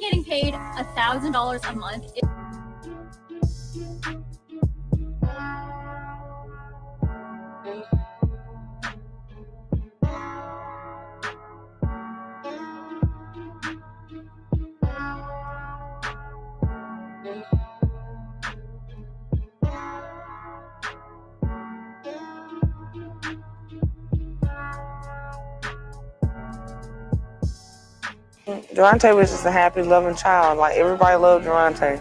Getting paid a thousand dollars a month. Derontae was just a happy, loving child. Like everybody loved Derontae.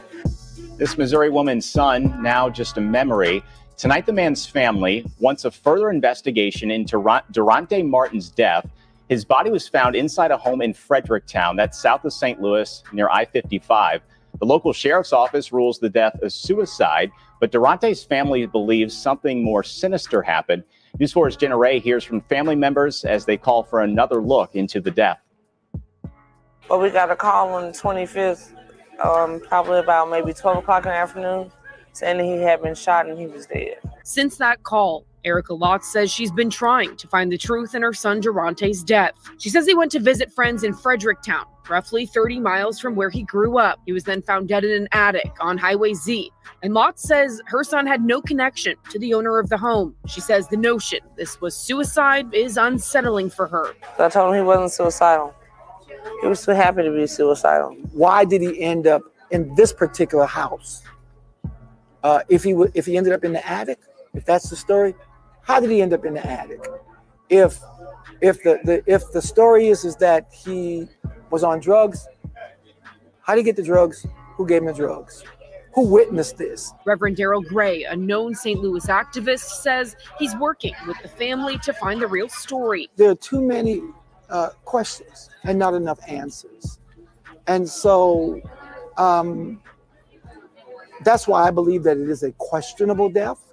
This Missouri woman's son, now just a memory. Tonight, the man's family wants a further investigation into Derontae Martin's death. His body was found inside a home in Fredericktown, that's south of St. Louis, near I 55. The local sheriff's office rules the death a suicide, but Derontae's family believes something more sinister happened. News 4's Jenna Ray hears from family members as they call for another look into the death. But we got a call on the 25th, um, probably about maybe 12 o'clock in the afternoon, saying that he had been shot and he was dead. Since that call, Erica Lotz says she's been trying to find the truth in her son Derontae's death. She says he went to visit friends in Fredericktown, roughly 30 miles from where he grew up. He was then found dead in an attic on Highway Z. And Lotz says her son had no connection to the owner of the home. She says the notion this was suicide is unsettling for her. I told him he wasn't suicidal. He was too happy to be suicidal. Why did he end up in this particular house? Uh, if he w- if he ended up in the attic, if that's the story, how did he end up in the attic? If if the, the if the story is is that he was on drugs, how did he get the drugs? Who gave him the drugs? Who witnessed this? Reverend Daryl Gray, a known St. Louis activist, says he's working with the family to find the real story. There are too many uh, questions and not enough answers. And so um, that's why I believe that it is a questionable death.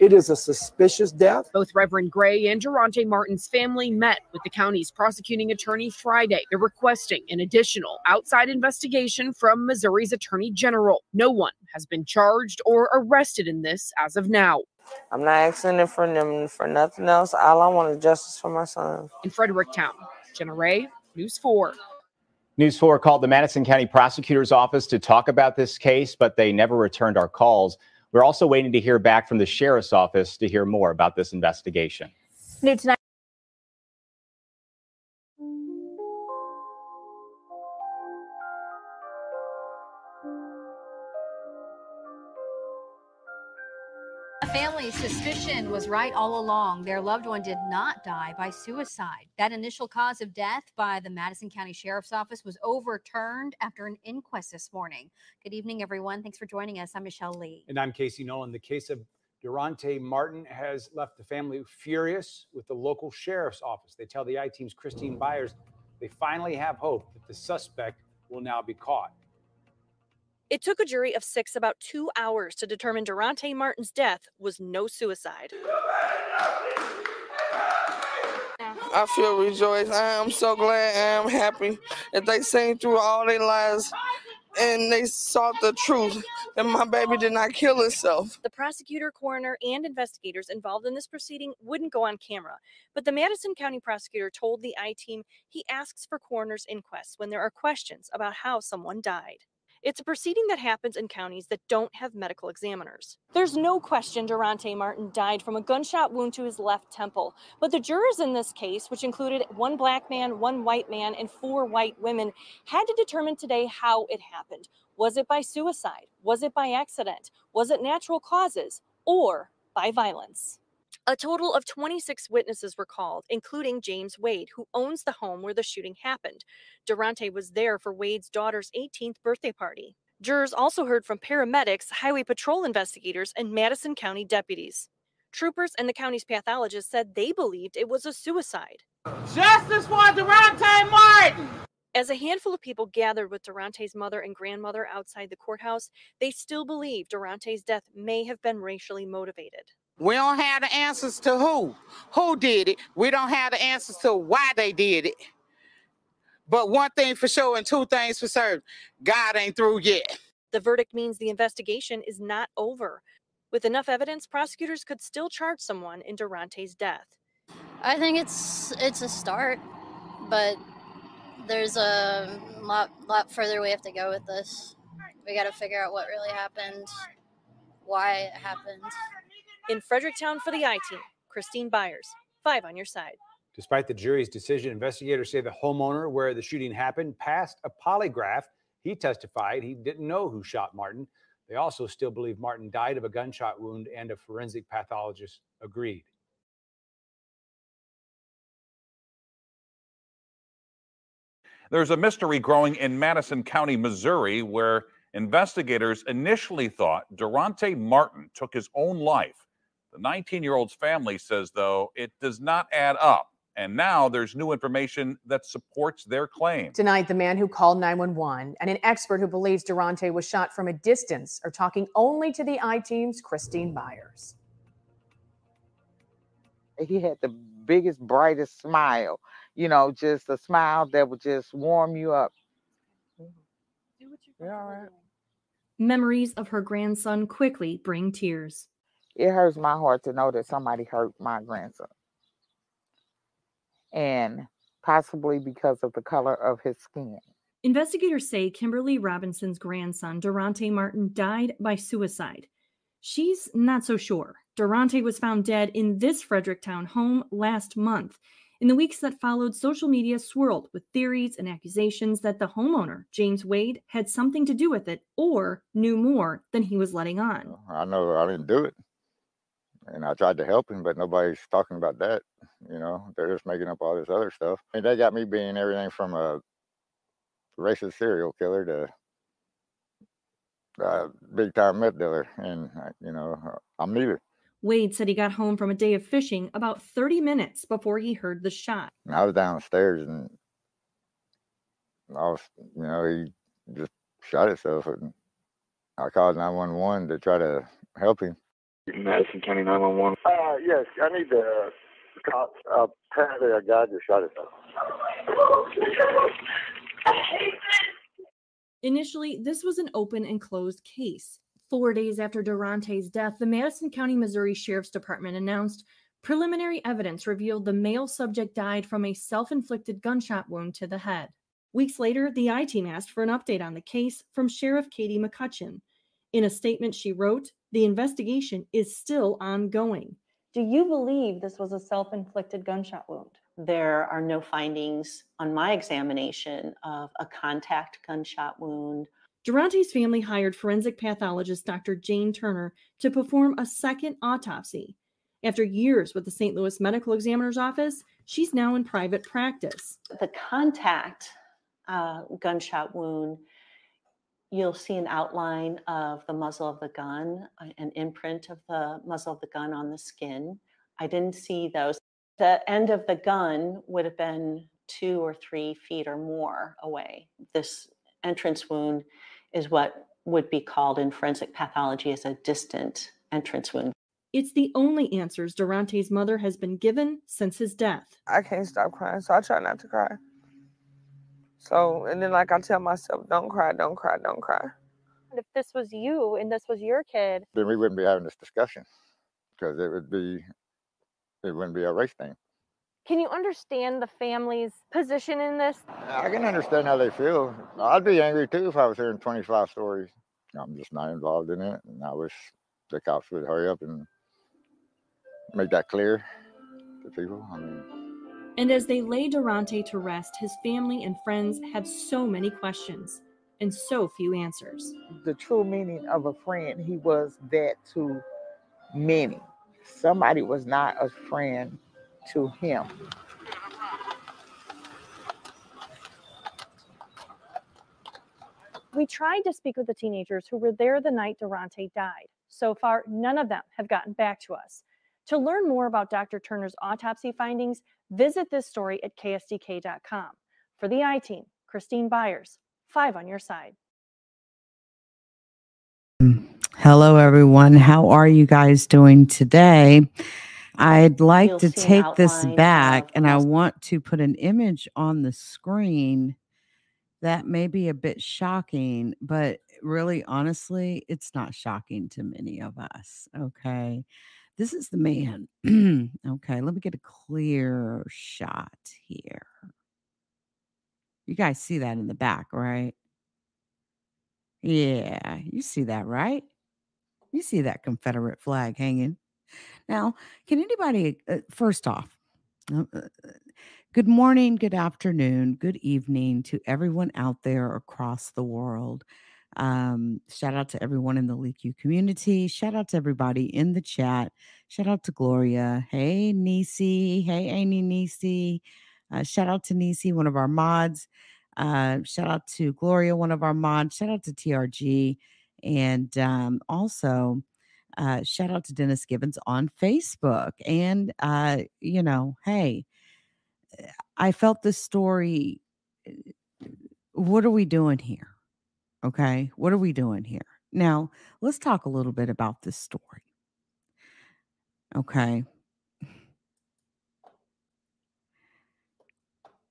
It is a suspicious death. Both Reverend Gray and Derontae Martin's family met with the county's prosecuting attorney Friday. They're requesting an additional outside investigation from Missouri's attorney general. No one has been charged or arrested in this as of now. I'm not asking it for them for nothing else. All I want is justice for my son. In Fredericktown, Jenna Ray, News 4. News 4 called the Madison County Prosecutor's Office to talk about this case, but they never returned our calls. We're also waiting to hear back from the Sheriff's Office to hear more about this investigation. New tonight. Suspicion was right all along. Their loved one did not die by suicide. That initial cause of death by the Madison County Sheriff's Office was overturned after an inquest this morning. Good evening, everyone. Thanks for joining us. I'm Michelle Lee. And I'm Casey Nolan. The case of Derontae Martin has left the family furious with the local sheriff's office. They tell the I team's Christine Byers they finally have hope that the suspect will now be caught. It took a jury of six about two hours to determine Derontae Martin's death was no suicide. I feel rejoiced. I am so glad. I am happy that they seen through all their lies and they sought the truth that my baby did not kill himself. The prosecutor, coroner, and investigators involved in this proceeding wouldn't go on camera, but the Madison County prosecutor told the I team he asks for coroner's inquests when there are questions about how someone died. It's a proceeding that happens in counties that don't have medical examiners. There's no question Derontae Martin died from a gunshot wound to his left temple, but the jurors in this case, which included one black man, one white man, and four white women, had to determine today how it happened. Was it by suicide? Was it by accident? Was it natural causes? Or by violence? A total of 26 witnesses were called, including James Wade, who owns the home where the shooting happened. Derontae was there for Wade's daughter's 18th birthday party. Jurors also heard from paramedics, highway patrol investigators, and Madison County deputies. Troopers and the county's pathologist said they believed it was a suicide. Justice for Derontae Martin! As a handful of people gathered with Derontae's mother and grandmother outside the courthouse, they still believe Derontae's death may have been racially motivated. We don't have the answers to who, who did it. We don't have the answers to why they did it. But one thing for sure and two things for certain God ain't through yet. The verdict means the investigation is not over. With enough evidence, prosecutors could still charge someone in Derontae's death. I think it's it's a start, but there's a lot lot further we have to go with this. We got to figure out what really happened, why it happened. In Fredericktown for the I team, Christine Byers, five on your side. Despite the jury's decision, investigators say the homeowner where the shooting happened passed a polygraph. He testified he didn't know who shot Martin. They also still believe Martin died of a gunshot wound, and a forensic pathologist agreed. There's a mystery growing in Madison County, Missouri, where investigators initially thought Derontae Martin took his own life. The 19 year old's family says, though, it does not add up. And now there's new information that supports their claim. Tonight, the man who called 911 and an expert who believes Derontae was shot from a distance are talking only to the I team's Christine Byers. He had the biggest, brightest smile, you know, just a smile that would just warm you up. You're all right. Memories of her grandson quickly bring tears. It hurts my heart to know that somebody hurt my grandson. And possibly because of the color of his skin. Investigators say Kimberly Robinson's grandson, Derontae Martin, died by suicide. She's not so sure. Derontae was found dead in this Fredericktown home last month. In the weeks that followed, social media swirled with theories and accusations that the homeowner, James Wade, had something to do with it or knew more than he was letting on. I know I didn't do it. And I tried to help him, but nobody's talking about that. You know, they're just making up all this other stuff. And they got me being everything from a racist serial killer to a big time meth dealer. And, uh, you know, I'm neither. Wade said he got home from a day of fishing about 30 minutes before he heard the shot. And I was downstairs and I was, you know, he just shot himself. And I called 911 to try to help him. Madison County 911. Uh, yes, I need the cops. Uh, apparently, a guy just shot himself. Initially, this was an open and closed case. Four days after Derontae's death, the Madison County, Missouri Sheriff's Department announced preliminary evidence revealed the male subject died from a self inflicted gunshot wound to the head. Weeks later, the I team asked for an update on the case from Sheriff Katie McCutcheon. In a statement she wrote, the investigation is still ongoing. Do you believe this was a self inflicted gunshot wound? There are no findings on my examination of a contact gunshot wound. Derontae's family hired forensic pathologist Dr. Jane Turner to perform a second autopsy. After years with the St. Louis Medical Examiner's Office, she's now in private practice. The contact uh, gunshot wound, you'll see an outline of the muzzle of the gun, uh, an imprint of the muzzle of the gun on the skin. I didn't see those. The end of the gun would have been two or three feet or more away. This entrance wound is what would be called in forensic pathology as a distant entrance wound. It's the only answers Derontae's mother has been given since his death. I can't stop crying, so I try not to cry. So, and then like I tell myself, don't cry, don't cry, don't cry. If this was you and this was your kid, Then we wouldn't be having this discussion because it would be, it wouldn't be a race thing. can you understand the family's position in this? I can understand how they feel. I'd be angry too if I was hearing 25 stories. I'm just not involved in it. And I wish the cops would hurry up and make that clear to people. I mean, And as they lay Derontae to rest, his family and friends have so many questions and so few answers. The true meaning of a friend, he was that to many. Somebody was not a friend to him. We tried to speak with the teenagers who were there the night Derontae died. So far, none of them have gotten back to us. To learn more about Dr. Turner's autopsy findings, visit this story at ksdk.com. For the I team, Christine Byers, five on your side. Hello, everyone. How are you guys doing today? I'd like You'll to see an take this back and I want to put an image on the screen that may be a bit shocking, but really, honestly, it's not shocking to many of us. Okay. This is the man. okay. Let me get a clear shot here. You guys see that in the back, right? Yeah, you see that, right? You see that Confederate flag hanging. Now, can anybody, uh, first off, uh, uh, good morning, good afternoon, good evening to everyone out there across the world. Um, shout out to everyone in the LeakYou community. Shout out to everybody in the chat. Shout out to Gloria. Hey, Nisi. Hey, Amy Nisi. Uh, shout out to Nisi, one of our mods. Uh, shout out to Gloria, one of our mods. Shout out to TRG. And um, also, uh, shout out to Dennis Gibbons on Facebook. And, uh, you know, hey, I felt this story. What are we doing here? Okay. What are we doing here? Now, let's talk a little bit about this story. Okay.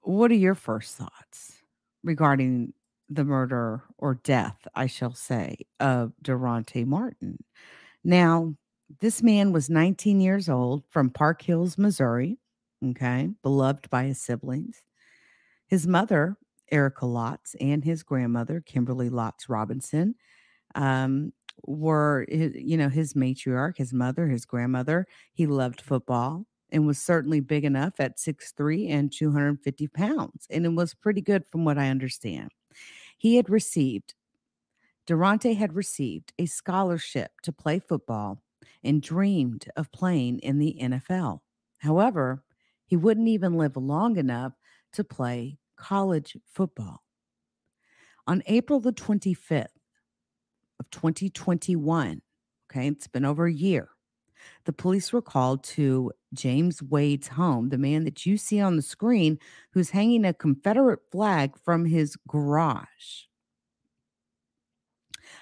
What are your first thoughts regarding the murder or death, I shall say, of Derontae Martin? Now, this man was 19 years old from Park Hills, Missouri. Okay. Beloved by his siblings. His mother, Erica Lotz, and his grandmother, Kimberly Lotz Robinson, um, were, hi- you know, his matriarch, his mother, his grandmother. He loved football and was certainly big enough at 6'3 and 250 pounds. And it was pretty good from what I understand. He had received Derontae had received a scholarship to play football and dreamed of playing in the NFL. However, he wouldn't even live long enough to play college football. On April the 25th of 2021, okay, it's been over a year, the police were called to James Wade's home, the man that you see on the screen who's hanging a Confederate flag from his garage.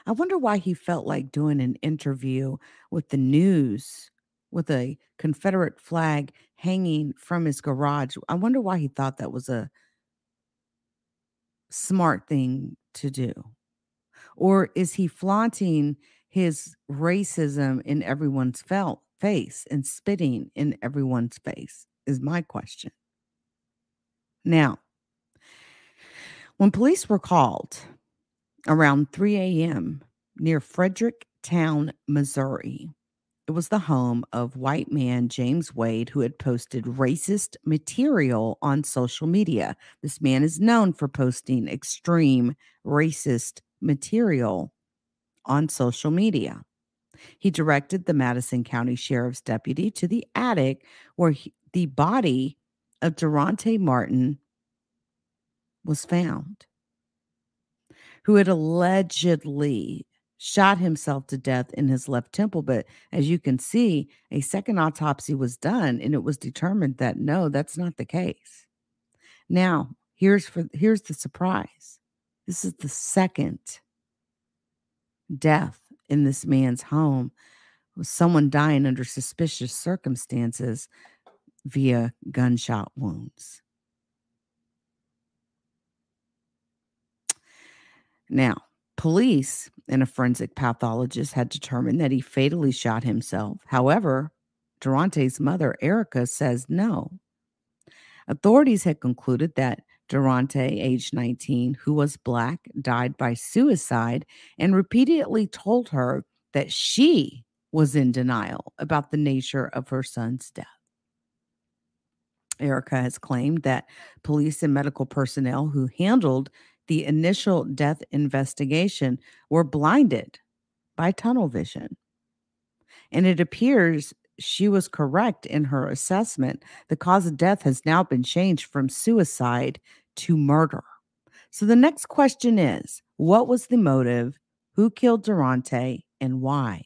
I wonder why he felt like doing an interview with the news with a Confederate flag hanging from his garage. I wonder why he thought that was a smart thing to do. Or is he flaunting his racism in everyone's felt face and spitting in everyone's face? Is my question. Now, when police were called around 3 a.m. near Fredericktown, Missouri, was the home of white man James Wade, who had posted racist material on social media. This man is known for posting extreme racist material on social media. He directed the Madison County Sheriff's deputy to the attic where he- the body of Derontae Martin was found, who had allegedly shot himself to death in his left temple. But as you can see, a second autopsy was done and it was determined that no, that's not the case. Now, here's for here's the surprise. This is the second death in this man's home with someone dying under suspicious circumstances via gunshot wounds. Now, police and a forensic pathologist had determined that he fatally shot himself. However, Derontae's mother, Erica, says no. Authorities had concluded that Derontae, age 19, who was black, died by suicide and repeatedly told her that she was in denial about the nature of her son's death. Erica has claimed that police and medical personnel who handled the initial death investigation were blinded by tunnel vision. And it appears she was correct in her assessment. The cause of death has now been changed from suicide to murder. So the next question is what was the motive? Who killed Derontae and why?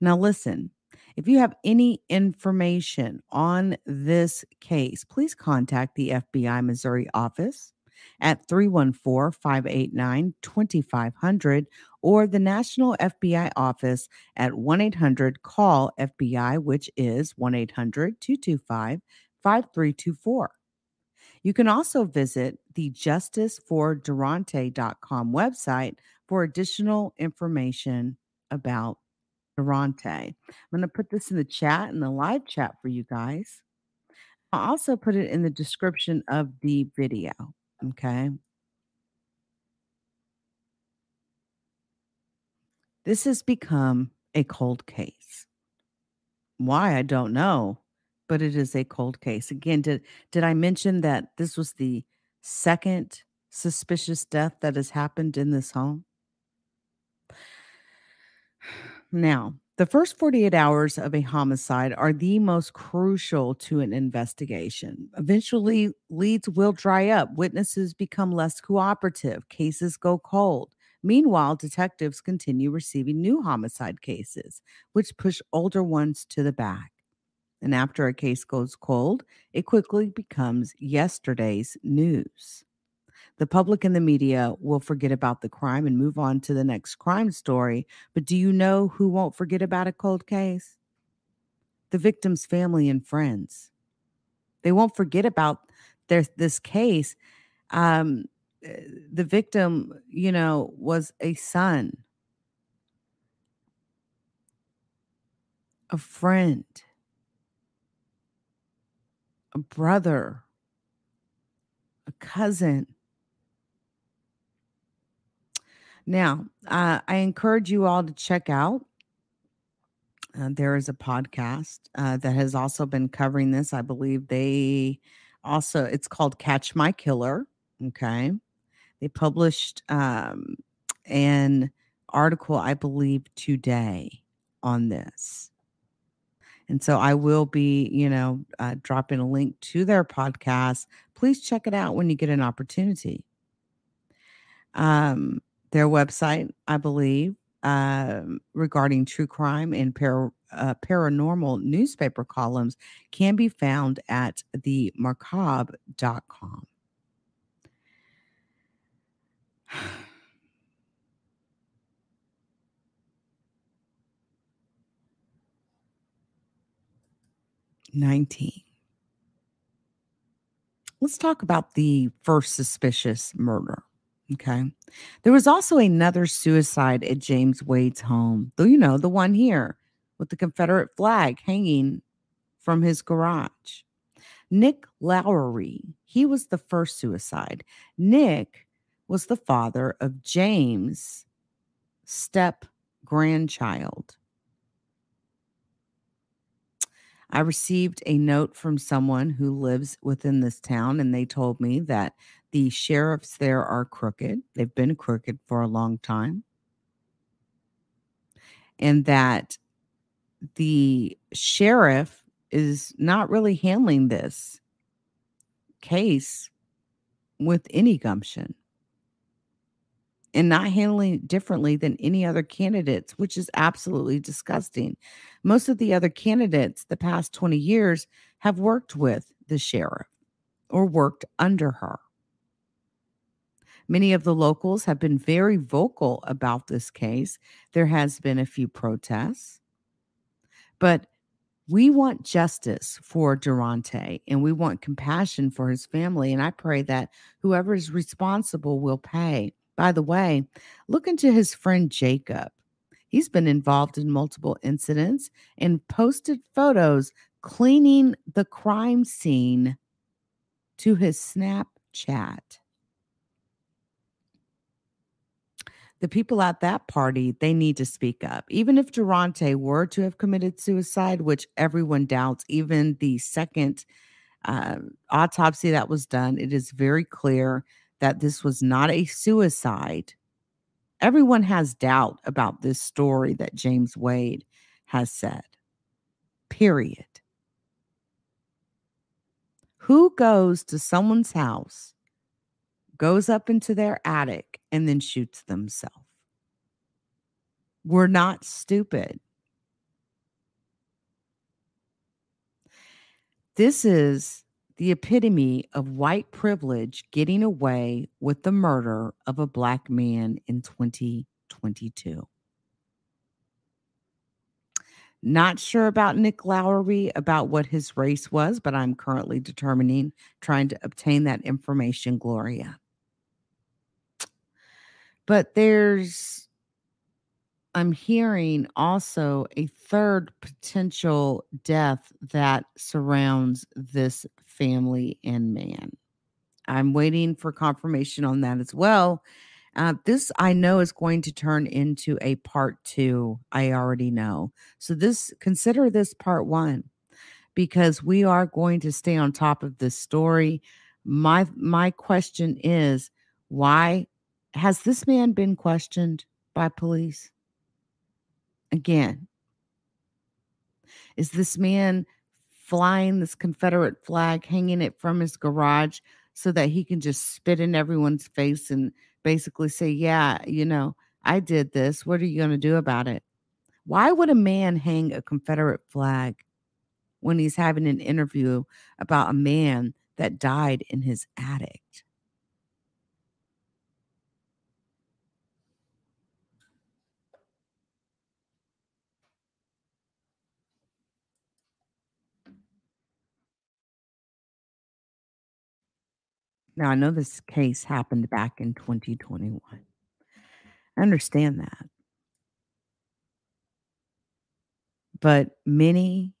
Now, listen, if you have any information on this case, please contact the FBI Missouri office at 314 589 2500 or the National FBI office at 1 800 CALL FBI, which is 1 800 225 5324. You can also visit the justiceforderontae.com website for additional information about Derontae. I'm going to put this in the chat, in the live chat for you guys. I'll also put it in the description of the video. Okay. This has become a cold case. Why I don't know, but it is a cold case. Again, did did I mention that this was the second suspicious death that has happened in this home? Now, the first 48 hours of a homicide are the most crucial to an investigation. Eventually, leads will dry up, witnesses become less cooperative, cases go cold. Meanwhile, detectives continue receiving new homicide cases, which push older ones to the back. And after a case goes cold, it quickly becomes yesterday's news. The public and the media will forget about the crime and move on to the next crime story. But do you know who won't forget about a cold case? The victim's family and friends. They won't forget about their, this case. Um, the victim, you know, was a son, a friend, a brother, a cousin. Now, uh, I encourage you all to check out. Uh, there is a podcast uh, that has also been covering this. I believe they also, it's called Catch My Killer. Okay. They published um, an article, I believe, today on this. And so I will be, you know, uh, dropping a link to their podcast. Please check it out when you get an opportunity. Um, their website, I believe, um, regarding true crime and uh, paranormal newspaper columns can be found at themarcabre.com. Nineteen. Let's talk about the first suspicious murder. Okay. There was also another suicide at James Wade's home, though, you know, the one here with the Confederate flag hanging from his garage. Nick Lowery, he was the first suicide. Nick was the father of James' step grandchild. I received a note from someone who lives within this town, and they told me that the sheriffs there are crooked. They've been crooked for a long time. And that the sheriff is not really handling this case with any gumption and not handling it differently than any other candidates, which is absolutely disgusting. Most of the other candidates the past 20 years have worked with the sheriff or worked under her. Many of the locals have been very vocal about this case. There has been a few protests, but we want justice for Derontae and we want compassion for his family. And I pray that whoever is responsible will pay. By the way, look into his friend Jacob. He's been involved in multiple incidents and posted photos cleaning the crime scene to his Snapchat. The people at that party they need to speak up. Even if derontae were to have committed suicide which everyone doubts even the second uh, autopsy that was done it is very clear that this was not a suicide. Everyone has doubt about this story that james wade has said period. Who goes to someone's house goes up into their attic and then shoots themselves. We're not stupid. This is the epitome of white privilege getting away with the murder of a black man in 2022. Not sure about Nick Lowery about what his race was, but I'm currently determining, trying to obtain that information, Gloria. But there's, I'm hearing also a third potential death that surrounds this family and man. I'm waiting for confirmation on that as well. Uh, this I know is going to turn into a part two. I already know. So this consider this part one because we are going to stay on top of this story. My my question is why has this man been questioned by police? Again, is this man flying this Confederate flag, hanging it from his garage so that he can just spit in everyone's face and basically say, Yeah, you know, I did this. What are you going to do about it? Why would a man hang a Confederate flag when he's having an interview about a man that died in his attic? Now, I know this case happened back in 2021. I understand that. But many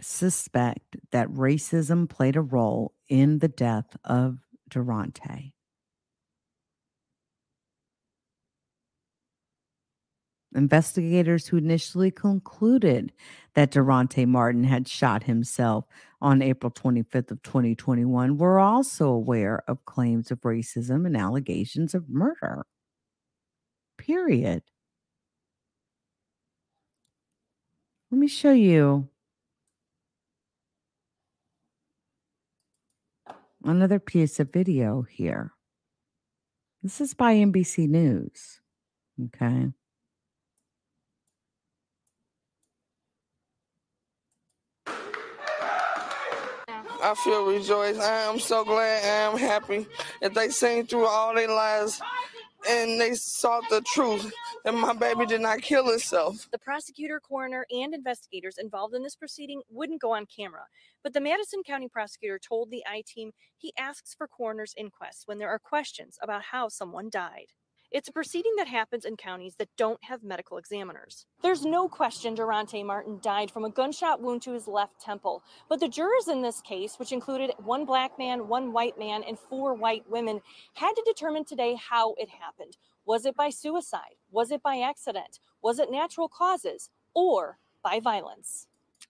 suspect that racism played a role in the death of Derontae. Investigators who initially concluded that Derontae Martin had shot himself on April 25th of 2021 were also aware of claims of racism and allegations of murder. Period. Let me show you another piece of video here. This is by NBC News. Okay. I feel rejoiced. I am so glad. I am happy that they seen through all their lies and they sought the truth that my baby did not kill himself. The prosecutor, coroner, and investigators involved in this proceeding wouldn't go on camera, but the Madison County prosecutor told the I team he asks for coroner's inquests when there are questions about how someone died. It's a proceeding that happens in counties that don't have medical examiners. There's no question Derontae Martin died from a gunshot wound to his left temple, but the jurors in this case, which included one black man, one white man, and four white women, had to determine today how it happened. Was it by suicide? Was it by accident? Was it natural causes? Or by violence?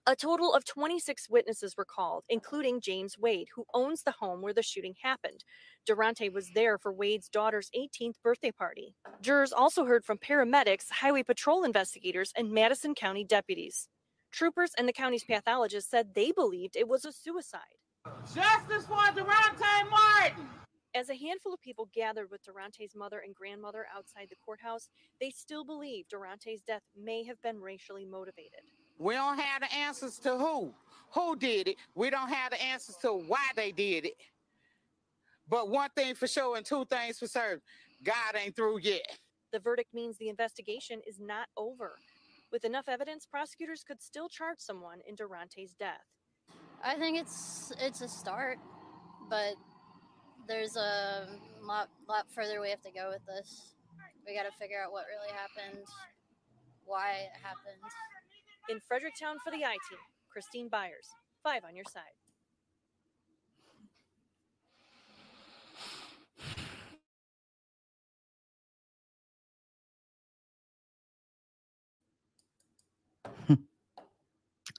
A total of 26 witnesses were called, including James Wade, who owns the home where the shooting happened. Derontae was there for Wade's daughter's 18th birthday party. Jurors also heard from paramedics, highway patrol investigators, and Madison County deputies. Troopers and the county's pathologist said they believed it was a suicide. Justice for Derontae Martin! As a handful of people gathered with Derontae's mother and grandmother outside the courthouse, they still believe Derontae's death may have been racially motivated. We don't have the answers to who. Who did it? We don't have the answers to why they did it. But one thing for sure and two things for certain God ain't through yet. The verdict means the investigation is not over. With enough evidence, prosecutors could still charge someone in Derontae's death. I think it's it's a start, but there's a lot lot further we have to go with this. We got to figure out what really happened, why it happened. In Fredericktown for the I team, Christine Byers, five on your side.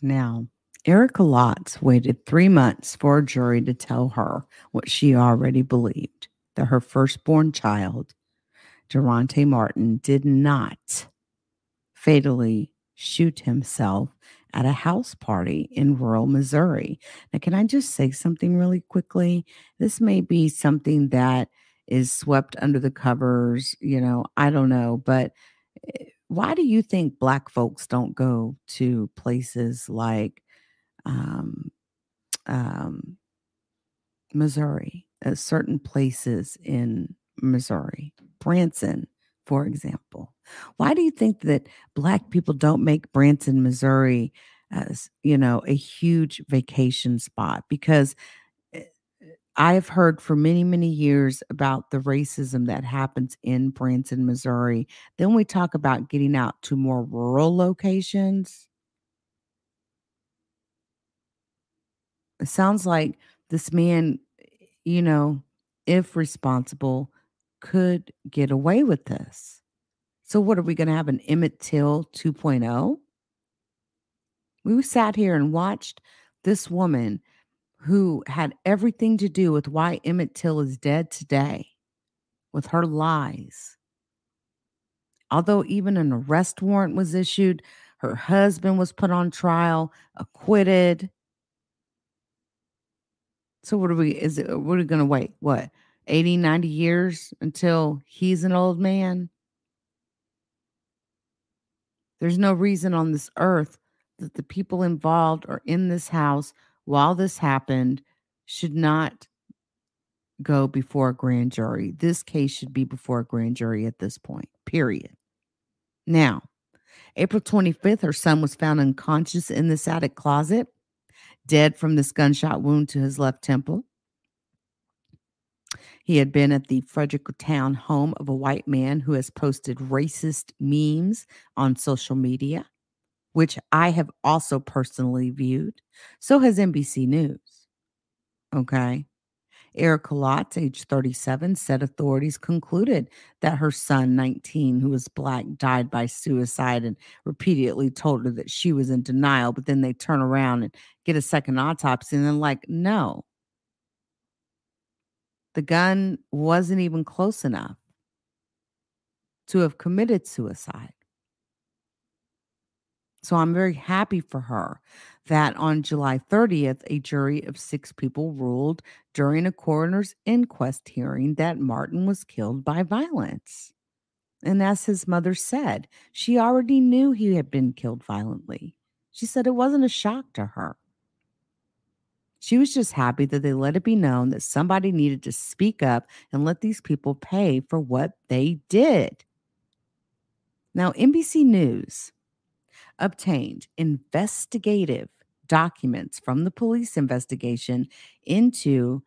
Now, Erica Lotz waited three months for a jury to tell her what she already believed that her firstborn child, Derontae Martin, did not fatally shoot himself at a house party in rural Missouri. Now, can I just say something really quickly? This may be something that is swept under the covers, you know, I don't know, but eh, why do you think black folks don't go to places like um, um, Missouri, uh, certain places in Missouri, Branson, for example? Why do you think that black people don't make Branson, Missouri, as you know, a huge vacation spot? Because eh, I've heard for many, many years about the racism that happens in Branson, Missouri. Then we talk about getting out to more rural locations. It sounds like this man you know, if responsible, could get away with this. So, what are we going to have an Emmett Till 2.0? We sat here and watched this woman who had everything to do with why Emmett Till is dead today with her lies. Although even an arrest warrant was issued, her husband was put on trial, acquitted. So what are we is it what are we gonna wait? What 80, 90 years until he's an old man? There's no reason on this earth that the people involved or in this house while this happened should not go before a grand jury. This case should be before a grand jury at this point, period. Now, April 25th, her son was found unconscious in this attic closet, dead from this gunshot wound to his left temple. He had been at the Fredericktown home of a white man who has posted racist memes on social media, which I have also personally viewed. So has NBC News. Okay. Erica Lotz, age 37, said authorities concluded that her son, 19, who was black, died by suicide and repeatedly told her that she was in denial. But then they turn around and get a second autopsy and then, like, no, the gun wasn't even close enough to have committed suicide. So I'm very happy for her that on July 30th, a jury of six people ruled during a coroner's inquest hearing that Martin was killed by violence. And as his mother said, she already knew he had been killed violently. She said it wasn't a shock to her. She was just happy that they let it be known that somebody needed to speak up and let these people pay for what they did. Now, NBC News obtained investigative documents from the police investigation into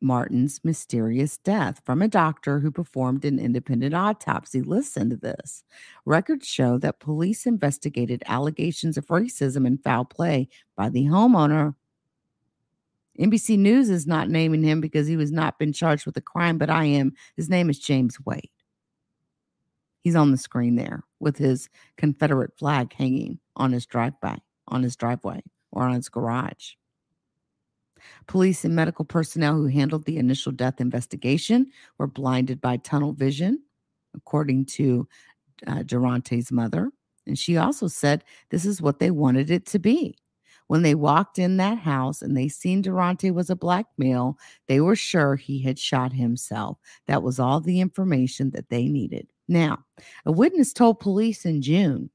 Martin's mysterious death from a doctor who performed an independent autopsy. Listen to this. Records show that police investigated allegations of racism and foul play by the homeowner. NBC News is not naming him because he was not been charged with a crime, but I am. His name is James Wade. He's on the screen there with his Confederate flag hanging on his driveway, on his driveway or on his garage. Police and medical personnel who handled the initial death investigation were blinded by tunnel vision, according to uh, Derontae's mother. And she also said this is what they wanted it to be. When they walked in that house and they seen Derontae was a black male, they were sure he had shot himself. That was all the information that they needed. Now, a witness told police in June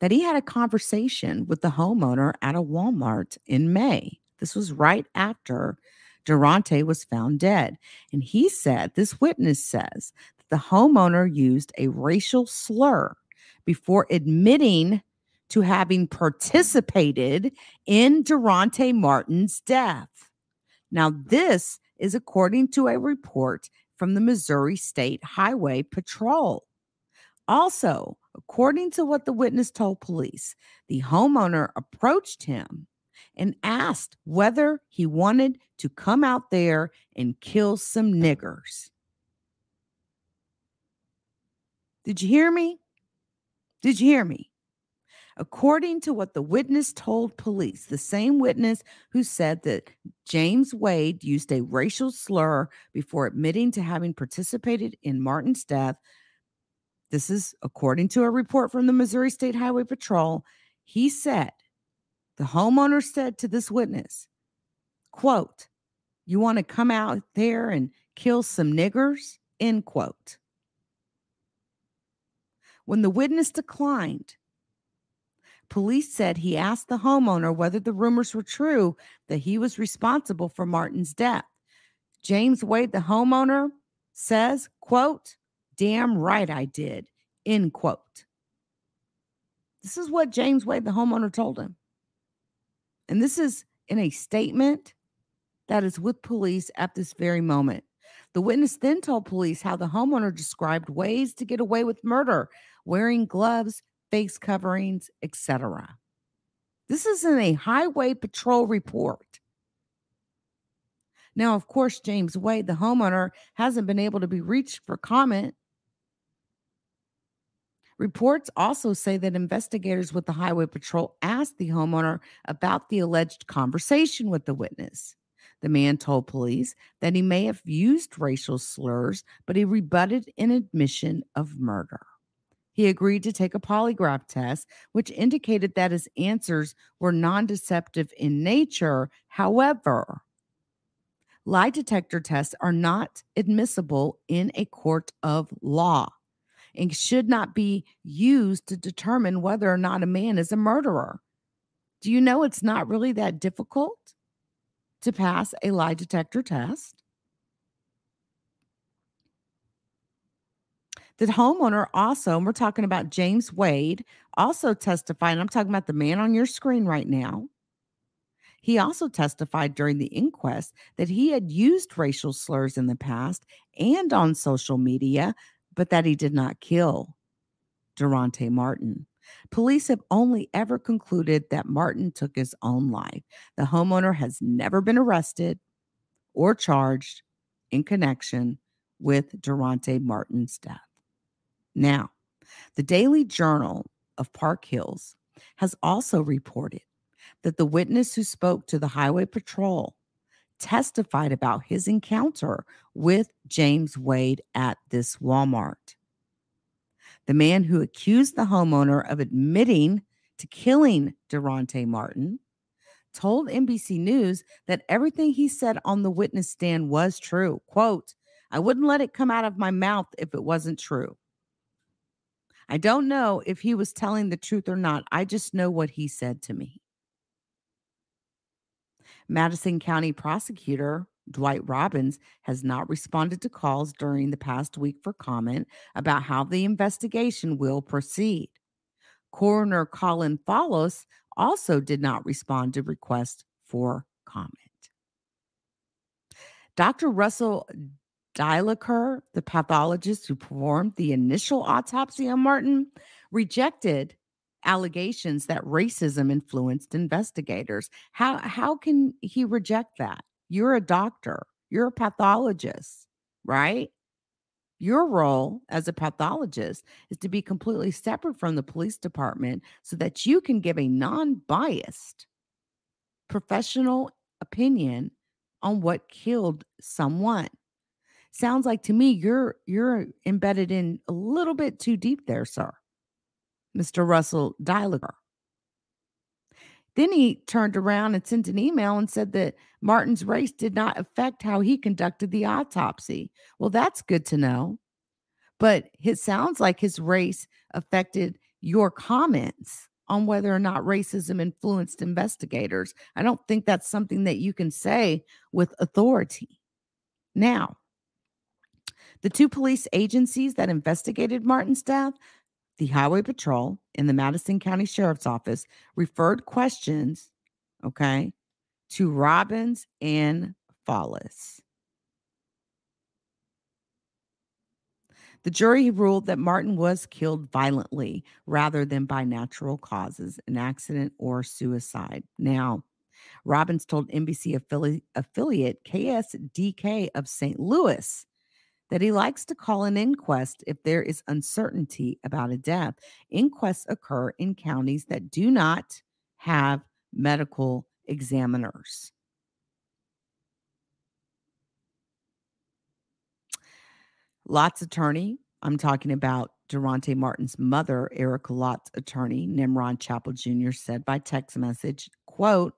that he had a conversation with the homeowner at a Walmart in May. This was right after Derontae was found dead. And he said, this witness says that the homeowner used a racial slur before admitting to having participated in Derontae Martin's death. Now, this is according to a report from the Missouri State Highway Patrol. Also, according to what the witness told police, the homeowner approached him and asked whether he wanted to come out there and kill some niggers. Did you hear me? Did you hear me? According to what the witness told police, the same witness who said that James Wade used a racial slur before admitting to having participated in Martin's death. This is according to a report from the Missouri State Highway Patrol. He said, the homeowner said to this witness, quote, you want to come out there and kill some niggers? End quote. When the witness declined, Police said he asked the homeowner whether the rumors were true that he was responsible for Martin's death. James Wade, the homeowner, says, quote, damn right I did, end quote. This is what James Wade, the homeowner, told him. And this is in a statement that is with police at this very moment. The witness then told police how the homeowner described ways to get away with murder, wearing gloves face coverings, etc. This is in a highway patrol report. Now, of course, James Wade, the homeowner, hasn't been able to be reached for comment. Reports also say that investigators with the Highway Patrol asked the homeowner about the alleged conversation with the witness. The man told police that he may have used racial slurs, but he rebutted an admission of murder. He agreed to take a polygraph test, which indicated that his answers were non deceptive in nature. However, lie detector tests are not admissible in a court of law and should not be used to determine whether or not a man is a murderer. Do you know it's not really that difficult to pass a lie detector test? The homeowner also, and we're talking about James Wade, also testified, and I'm talking about the man on your screen right now. He also testified during the inquest that he had used racial slurs in the past and on social media, but that he did not kill Derontae Martin. Police have only ever concluded that Martin took his own life. The homeowner has never been arrested or charged in connection with Derontae Martin's death. Now, the Daily Journal of Park Hills has also reported that the witness who spoke to the Highway Patrol testified about his encounter with James Wade at this Walmart. The man who accused the homeowner of admitting to killing Derontae Martin told NBC News that everything he said on the witness stand was true. Quote, I wouldn't let it come out of my mouth if it wasn't true. I don't know if he was telling the truth or not. I just know what he said to me. Madison County prosecutor Dwight Robbins has not responded to calls during the past week for comment about how the investigation will proceed. Coroner Colin Follis also did not respond to requests for comment. Dr. Russell Deidiker, the pathologist who performed the initial autopsy on Martin, rejected allegations that racism influenced investigators. How how can he reject that? You're a doctor. You're a pathologist, right? Your role as a pathologist is to be completely separate from the police department so that you can give a non-biased professional opinion on what killed someone. Sounds like to me you're you're embedded in a little bit too deep there, sir. Mr. Russell Deidiker. Then he turned around and sent an email and said that Martin's race did not affect how he conducted the autopsy. Well, that's good to know. But it sounds like his race affected your comments on whether or not racism influenced investigators. I don't think that's something that you can say with authority. Now, the two police agencies that investigated Martin's death the Highway Patrol and the Madison County Sheriff's Office referred questions, okay, to Robbins and Follis. The jury ruled that Martin was killed violently rather than by natural causes, an accident or suicide. Now, Robbins told NBC affili- affiliate KSDK of St. Louis that he likes to call an inquest if there is uncertainty about a death. Inquests occur in counties that do not have medical examiners. Lott's attorney, I'm talking about Derontae Martin's mother, Erica Lott's attorney, Nimrod Chapel Jr., said by text message, quote,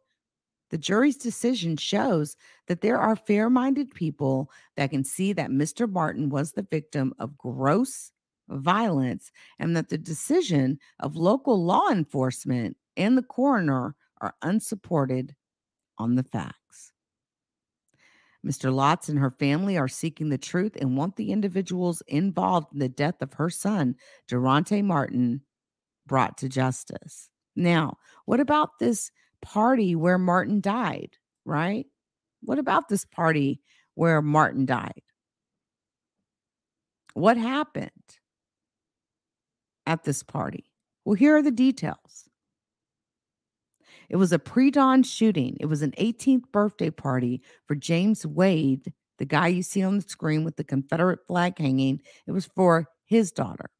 the jury's decision shows that there are fair minded people that can see that Mr. Martin was the victim of gross violence and that the decision of local law enforcement and the coroner are unsupported on the facts. Mr. Lotz and her family are seeking the truth and want the individuals involved in the death of her son, Derontae Martin, brought to justice. Now, what about this party where Martin died, right? What about this party where Martin died? What happened at this party? Well, here are the details. It was a pre dawn shooting. It was an 18th birthday party for James Wade, the guy you see on the screen with the Confederate flag hanging. It was for his daughter.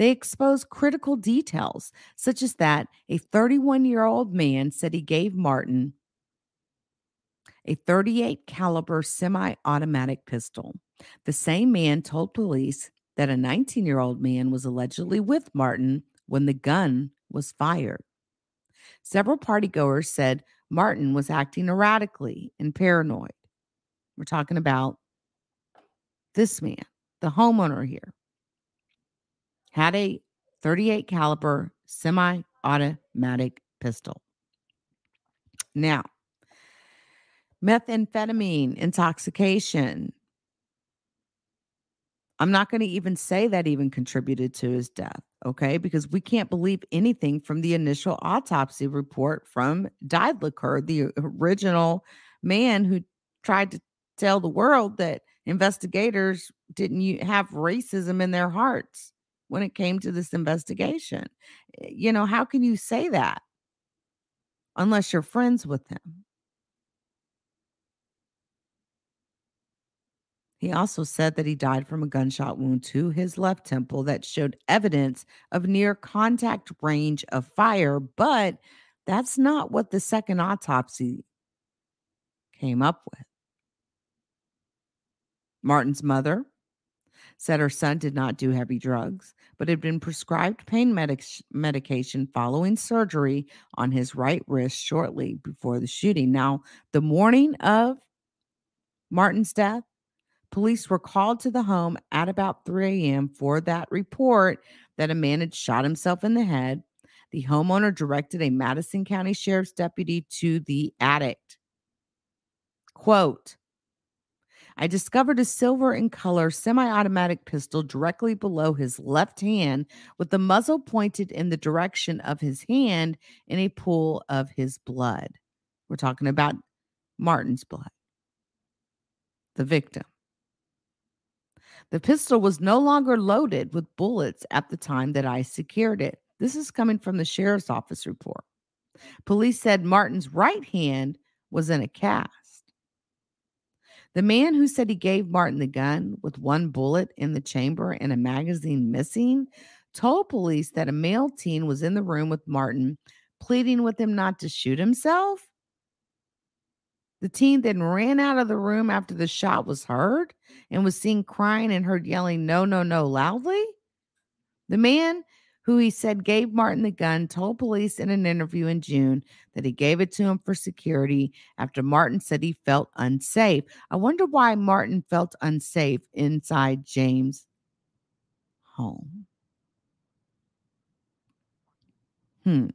They exposed critical details, such as that a 31 year old man said he gave Martin a 38 caliber semi-automatic pistol. The same man told police that a 19 year old man was allegedly with Martin when the gun was fired. Several partygoers said Martin was acting erratically and paranoid. We're talking about this man, the homeowner here, had a 38 caliber semi-automatic pistol. Now, methamphetamine intoxication. I'm not going to even say that even contributed to his death, okay? Because we can't believe anything from the initial autopsy report from Deidiker, the original man who tried to tell the world that investigators didn't have racism in their hearts when it came to this investigation. Eh, you know, how can you say that unless you're friends with him? He also said that he died from a gunshot wound to his left temple that showed evidence of near contact range of fire, but that's not what the second autopsy came up with. Martin's mother said her son did not do heavy drugs, but had been prescribed pain medic- medication following surgery on his right wrist shortly before the shooting. Now, the morning of Martin's death, Police were called to the home at about 3 a.m. for that report that a man had shot himself in the head. The homeowner directed a Madison County Sheriff's deputy to the attic. Quote, I discovered a silver in color semi automatic pistol directly below his left hand, with the muzzle pointed in the direction of his hand in a pool of his blood. We're talking about Martin's blood, the victim. The pistol was no longer loaded with bullets at the time that I secured it. This is coming from the sheriff's office report. Police said Martin's right hand was in a cast. The man who said he gave Martin the gun with one bullet in the chamber and a magazine missing told police that a male teen was in the room with Martin, pleading with him not to shoot himself. The teen then ran out of the room after the shot was heard and was seen crying and heard yelling, No, no, no, loudly. The man who he said gave Martin the gun told police in an interview in June that he gave it to him for security after Martin said he felt unsafe. I wonder why Martin felt unsafe inside James' home. Hmm.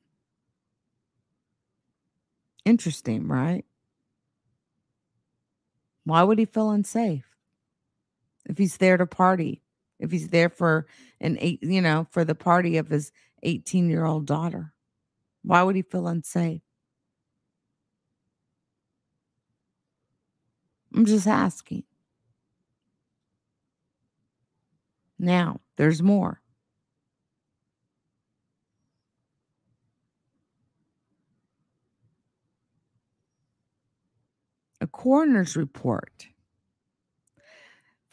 Interesting, right? Why would he feel unsafe? If he's there to party, if he's there for an eight, you know, for the party of his 18 year old daughter, why would he feel unsafe? I'm just asking. Now, there's more. A coroner's report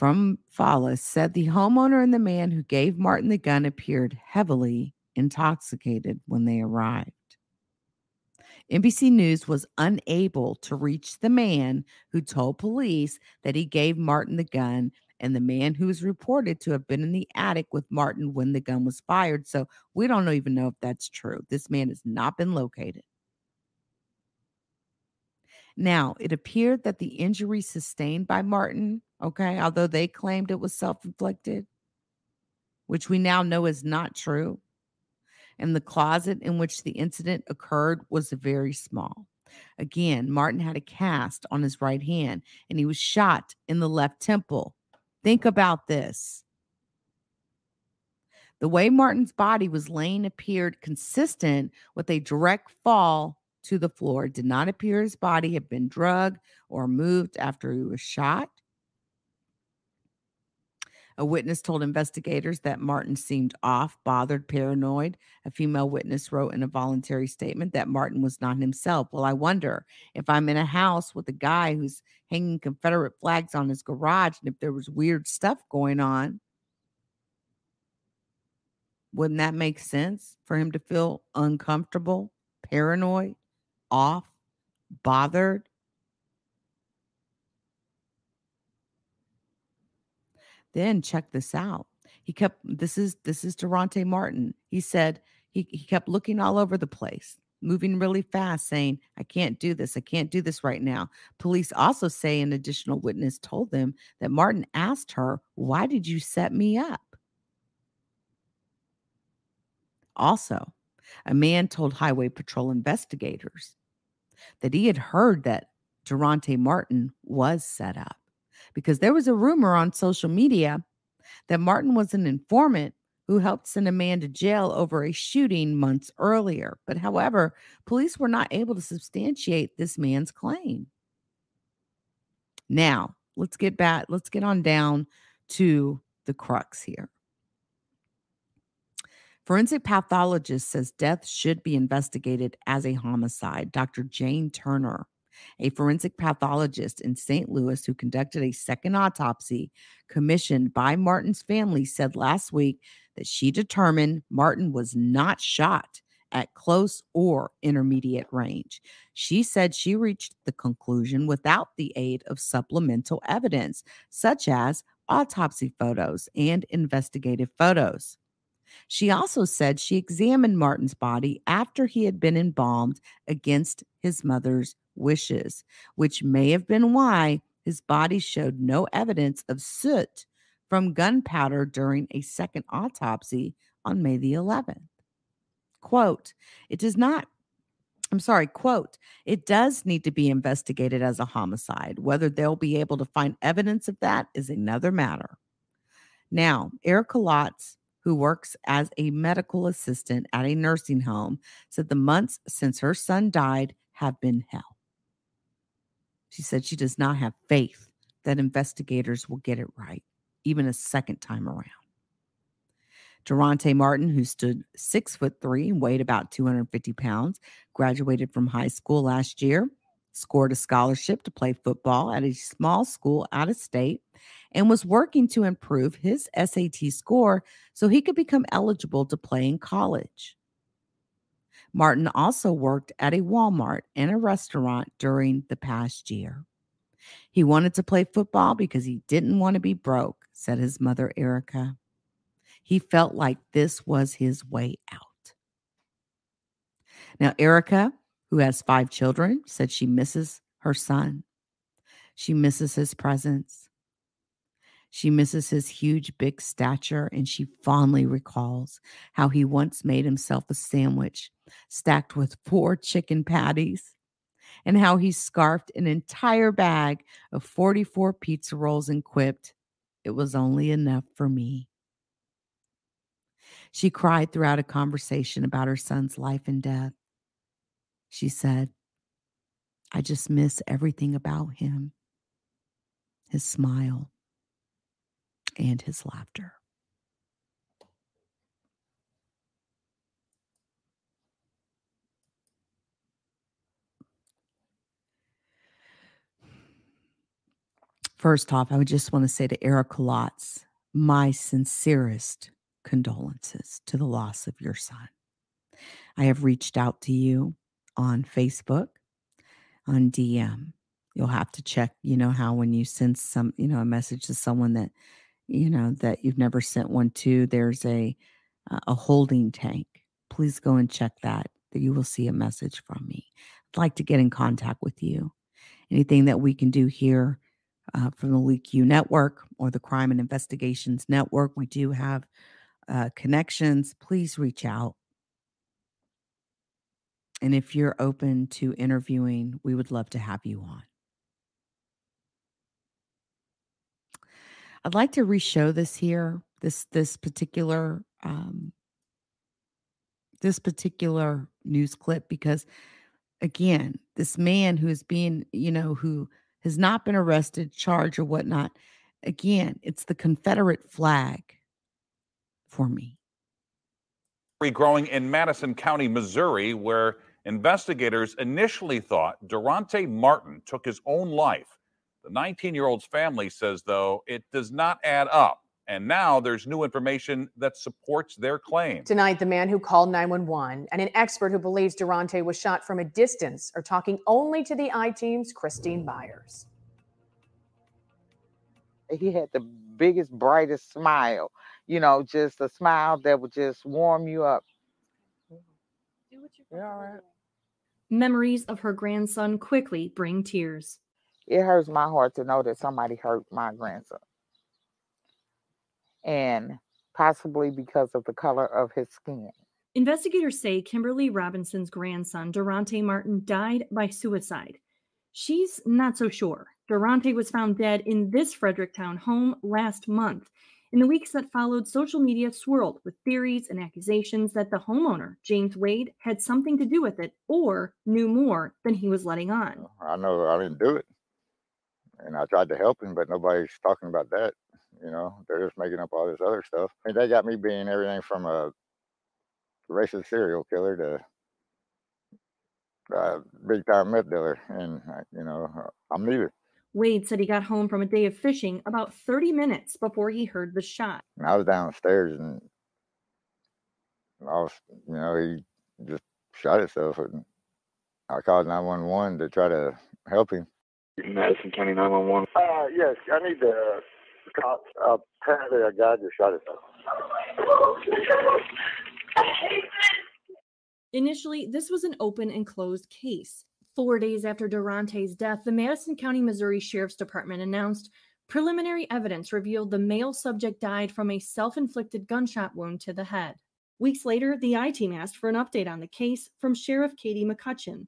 from Follis said the homeowner and the man who gave Martin the gun appeared heavily intoxicated when they arrived. NBC News was unable to reach the man who told police that he gave Martin the gun and the man who was reported to have been in the attic with Martin when the gun was fired. So we don't even know if that's true. This man has not been located. Now, it appeared that the injury sustained by Martin, okay, although they claimed it was self inflicted, which we now know is not true, and the closet in which the incident occurred was very small. Again, Martin had a cast on his right hand and he was shot in the left temple. Think about this. The way Martin's body was laying appeared consistent with a direct fall to the floor. It did not appear his body had been drugged or moved after he was shot. A witness told investigators that Martin seemed off, bothered, paranoid. A female witness wrote in a voluntary statement that Martin was not himself. Well, I wonder if I'm in a house with a guy who's hanging Confederate flags on his garage and if there was weird stuff going on, wouldn't that make sense for him to feel uncomfortable, paranoid, off, bothered? Then check this out. He kept this is this is Derontae Martin. He said he, he kept looking all over the place, moving really fast, saying, I can't do this. I can't do this right now. Police also say an additional witness told them that Martin asked her, Why did you set me up? Also, a man told Highway Patrol investigators that he had heard that Derontae Martin was set up because there was a rumor on social media that Martin was an informant who helped send a man to jail over a shooting months earlier. But however, police were not able to substantiate this man's claim. Now, let's get back, let's get on down to the crux here. Forensic pathologist says death should be investigated as a homicide. Dr. Jane Turner, a forensic pathologist in St. Louis who conducted a second autopsy commissioned by Martin's family, said last week that she determined Martin was not shot at close or intermediate range. She said she reached the conclusion without the aid of supplemental evidence, such as autopsy photos and investigative photos. She also said she examined Martin's body after he had been embalmed against his mother's wishes, which may have been why his body showed no evidence of soot from gunpowder during a second autopsy on May the 11th. Quote, it does not I'm sorry, quote, it does need to be investigated as a homicide. Whether they'll be able to find evidence of that is another matter. Now, Erica Lotz who works as a medical assistant at a nursing home, said the months since her son died have been hell. She said she does not have faith that investigators will get it right, even a second time around. Derontae Martin, who stood six foot three and weighed about 250 pounds, graduated from high school last year, scored a scholarship to play football at a small school out of state, and was working to improve his SAT score so he could become eligible to play in college. Martin also worked at a Walmart and a restaurant during the past year. He wanted to play football because he didn't want to be broke, said his mother, Erica. He felt like this was his way out. Now, Erica, who has five children, said she misses her son. She misses his presence. She misses his huge, big stature, and she fondly recalls how he once made himself a sandwich stacked with four chicken patties, and how he scarfed an entire bag of 44 pizza rolls and quipped, It was only enough for me. She cried throughout a conversation about her son's life and death. She said, I just miss everything about him his smile, and his laughter. First off, I would just want to say to Erica Lotz, my sincerest condolences to the loss of your son. I have reached out to you on Facebook, on DM. You'll have to check, you know, how when you send some, you know, a message to someone that you know that you've never sent one to there's a uh, a holding tank. Please go and check that that you will see a message from me. I'd like to get in contact with you. Anything that we can do here uh, from the LeakYou network or the crime and investigations network we do have uh, connections please reach out. And if you're open to interviewing we would love to have you on I'd like to re-show this here, this this particular um, this particular news clip because again, this man who's being, you know, who has not been arrested, charged, or whatnot, again, it's the Confederate flag for me. growing in Madison County, Missouri, where investigators initially thought Derontae Martin took his own life. The 19 year old's family says, though, it does not add up. And now there's new information that supports their claim. Tonight, the man who called 911 and an expert who believes Derontae was shot from a distance are talking only to the I team's Christine Byers. He had the biggest, brightest smile, you know, just a smile that would just warm you up. You all right? Memories of her grandson quickly bring tears. It hurts my heart to know that somebody hurt my grandson. And possibly because of the color of his skin. Investigators say Kimberly Robinson's grandson, Derontae Martin, died by suicide. She's not so sure. Derontae was found dead in this Fredericktown home last month. In the weeks that followed, social media swirled with theories and accusations that the homeowner, James Wade, had something to do with it or knew more than he was letting on. I know I didn't do it. And I tried to help him, but nobody's talking about that. You know, they're just making up all this other stuff. I mean, they got me being everything from a racist serial killer to a big time meth dealer. And, uh, you know, I'm neither. Wade said he got home from a day of fishing about 30 minutes before he heard the shot. And I was downstairs and I was, you know, he just shot himself. And I called 911 to try to help him. Madison County 911. Uh, yes, I need the cops. Uh, apparently, a guy just shot himself. Initially, this was an open and closed case. Four days after Derontae's death, the Madison County, Missouri Sheriff's Department announced preliminary evidence revealed the male subject died from a self inflicted gunshot wound to the head. Weeks later, the I team asked for an update on the case from Sheriff Katie McCutcheon.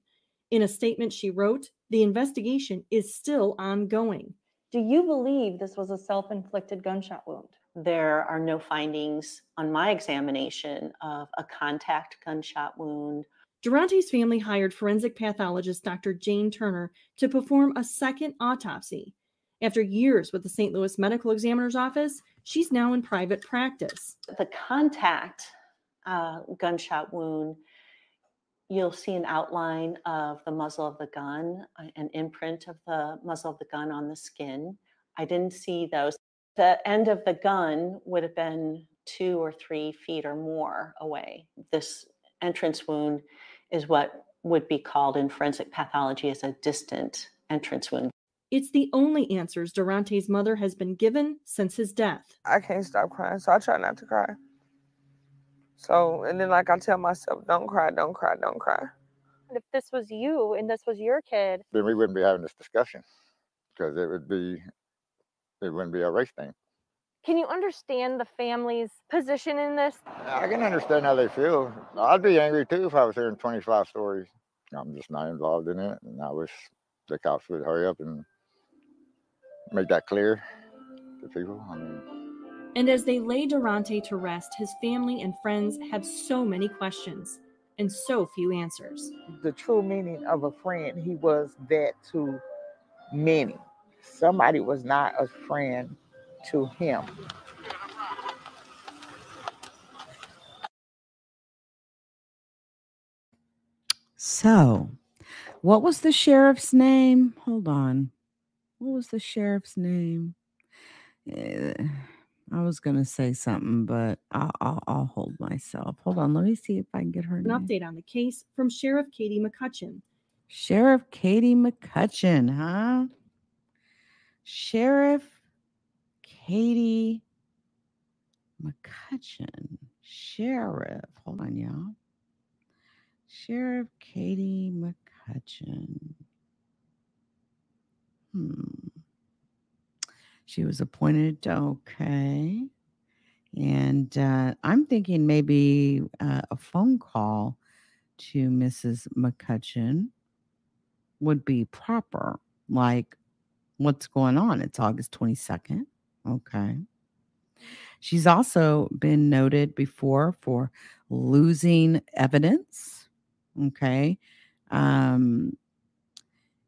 In a statement she wrote, the investigation is still ongoing. Do you believe this was a self inflicted gunshot wound? There are no findings on my examination of a contact gunshot wound. Derontae's family hired forensic pathologist Dr. Jane Turner to perform a second autopsy. After years with the St. Louis Medical Examiner's Office, she's now in private practice. The contact uh, gunshot wound, you'll see an outline of the muzzle of the gun, uh, an imprint of the muzzle of the gun on the skin. I didn't see those. The end of the gun would have been two or three feet or more away. This entrance wound is what would be called in forensic pathology as a distant entrance wound. It's the only answers Derontae's mother has been given since his death. I can't stop crying, so I try not to cry. So, and then like I tell myself, don't cry, don't cry, don't cry. If this was you and this was your kid, Then we wouldn't be having this discussion because it would be, it wouldn't be a race thing. can you understand the family's position in this? I can understand how they feel. I'd be angry too if I was hearing 25 stories. I'm just not involved in it. And I wish the cops would hurry up and make that clear to people. I mean, And as they lay Derontae to rest, his family and friends have so many questions and so few answers. The true meaning of a friend, he was that to many. Somebody was not a friend to him. So, what was the sheriff's name? Hold on. What was the sheriff's name? Eh, I was going to say something, but I'll, I'll, I'll hold myself. Hold on. Let me see if I can get her An name. update on the case from Sheriff Katie McCutcheon. Sheriff Katie McCutcheon, huh? Sheriff Katie McCutcheon. Sheriff. Hold on, y'all. Sheriff Katie McCutcheon. Hmm. She was appointed. Okay. And uh, I'm thinking maybe uh, a phone call to Mrs. McCutcheon would be proper. Like, what's going on? It's August 22nd. Okay. She's also been noted before for losing evidence. Okay. Um,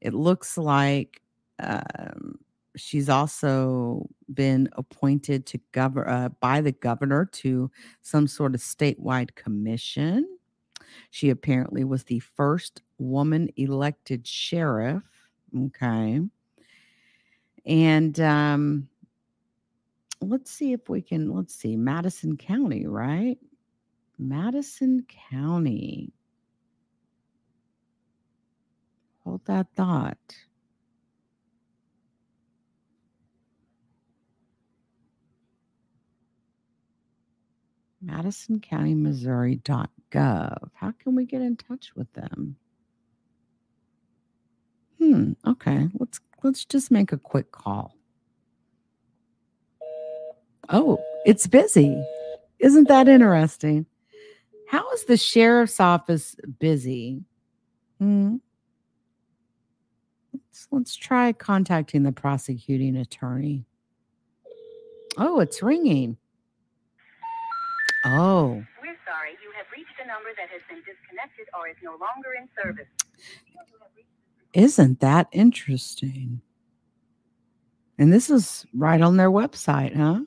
it looks like um, she's also been appointed to govern uh, by the governor to some sort of statewide commission. She apparently was the first woman elected sheriff. Okay. And um, let's see if we can, let's see, Madison County, right? Madison County. Hold that thought. Madison County, Missouri.gov. How can we get in touch with them? Hmm. Okay. Let's let's just make a quick call. Oh, it's busy. Isn't that interesting? How is the sheriff's office busy? Hmm. Let's, let's try contacting the prosecuting attorney. Oh, it's ringing. Oh, We're sorry, you have reached a number that has been disconnected or is no longer in service. isn't that interesting? And this is right on their website, huh?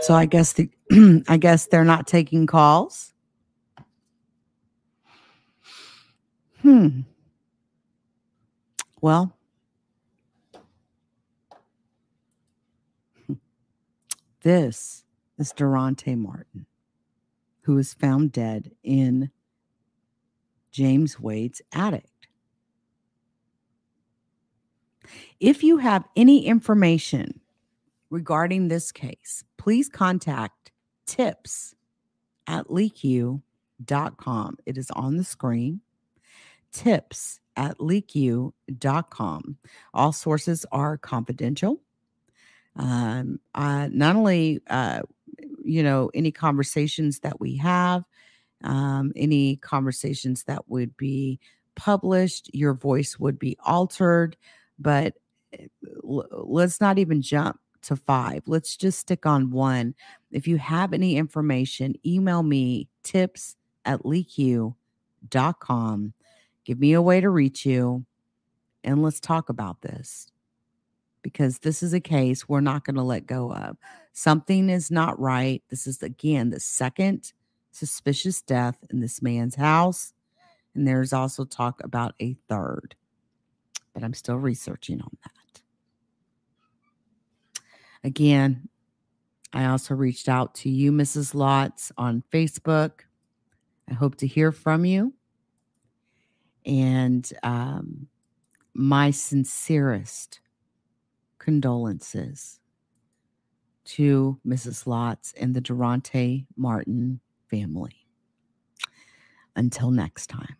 So I guess the I guess they're not taking calls. Hmm. Well, this is Derontae Martin, who was found dead in James Wade's attic. If you have any information regarding this case, please contact tips at leaku.com. It is on the screen. Tips at leaku.com. All sources are confidential. Um, uh, not only, uh, you know, any conversations that we have, um, any conversations that would be published, your voice would be altered, but eh, l- let's not even jump to five. Let's just stick on one. If you have any information, email me tips at leaku.com. Give me a way to reach you and let's talk about this because this is a case we're not going to let go of. Something is not right. This is, again, the second suspicious death in this man's house. And there's also talk about a third, but I'm still researching on that. Again, I also reached out to you, Mrs. Lots, on Facebook. I hope to hear from you. And um, my sincerest condolences to Mrs. Lots and the Derontae Martin family. Until next time.